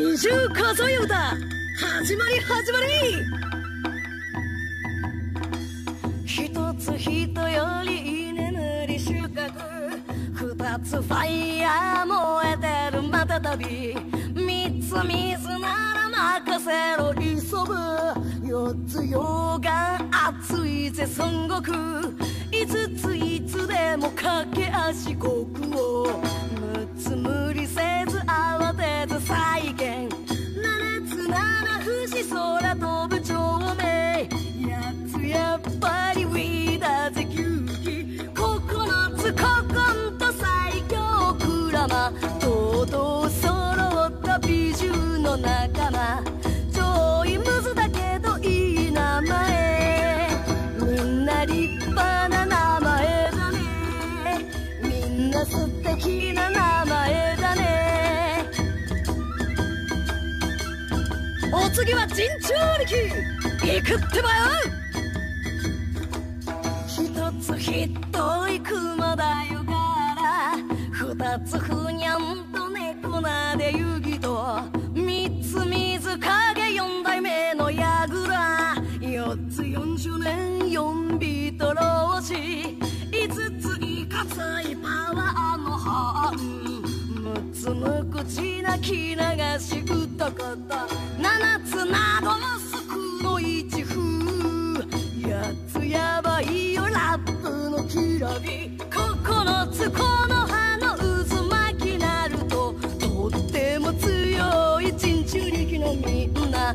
美獣数え歌始まり始まり。一つ人より居眠り収穫。二つファイヤー燃えてるまた旅。三つ水なら任せろ。急ぐ。四つ溶岩熱いぜ孫悟空五ついつでも駆け足国王んな素敵な名前だね。お次は陣中力。行くってばよ。一つひどい熊だよから。二つふにゃんと猫なで遊戯と。三つ水影四代目の矢倉四つ四十年四ビート老子五ついかつい六つ無口な気流し歌方七つなどのすくの一風。八つやばいよラップのきらび。九つこの葉の渦巻きなるととっても強い珍中力のみんな。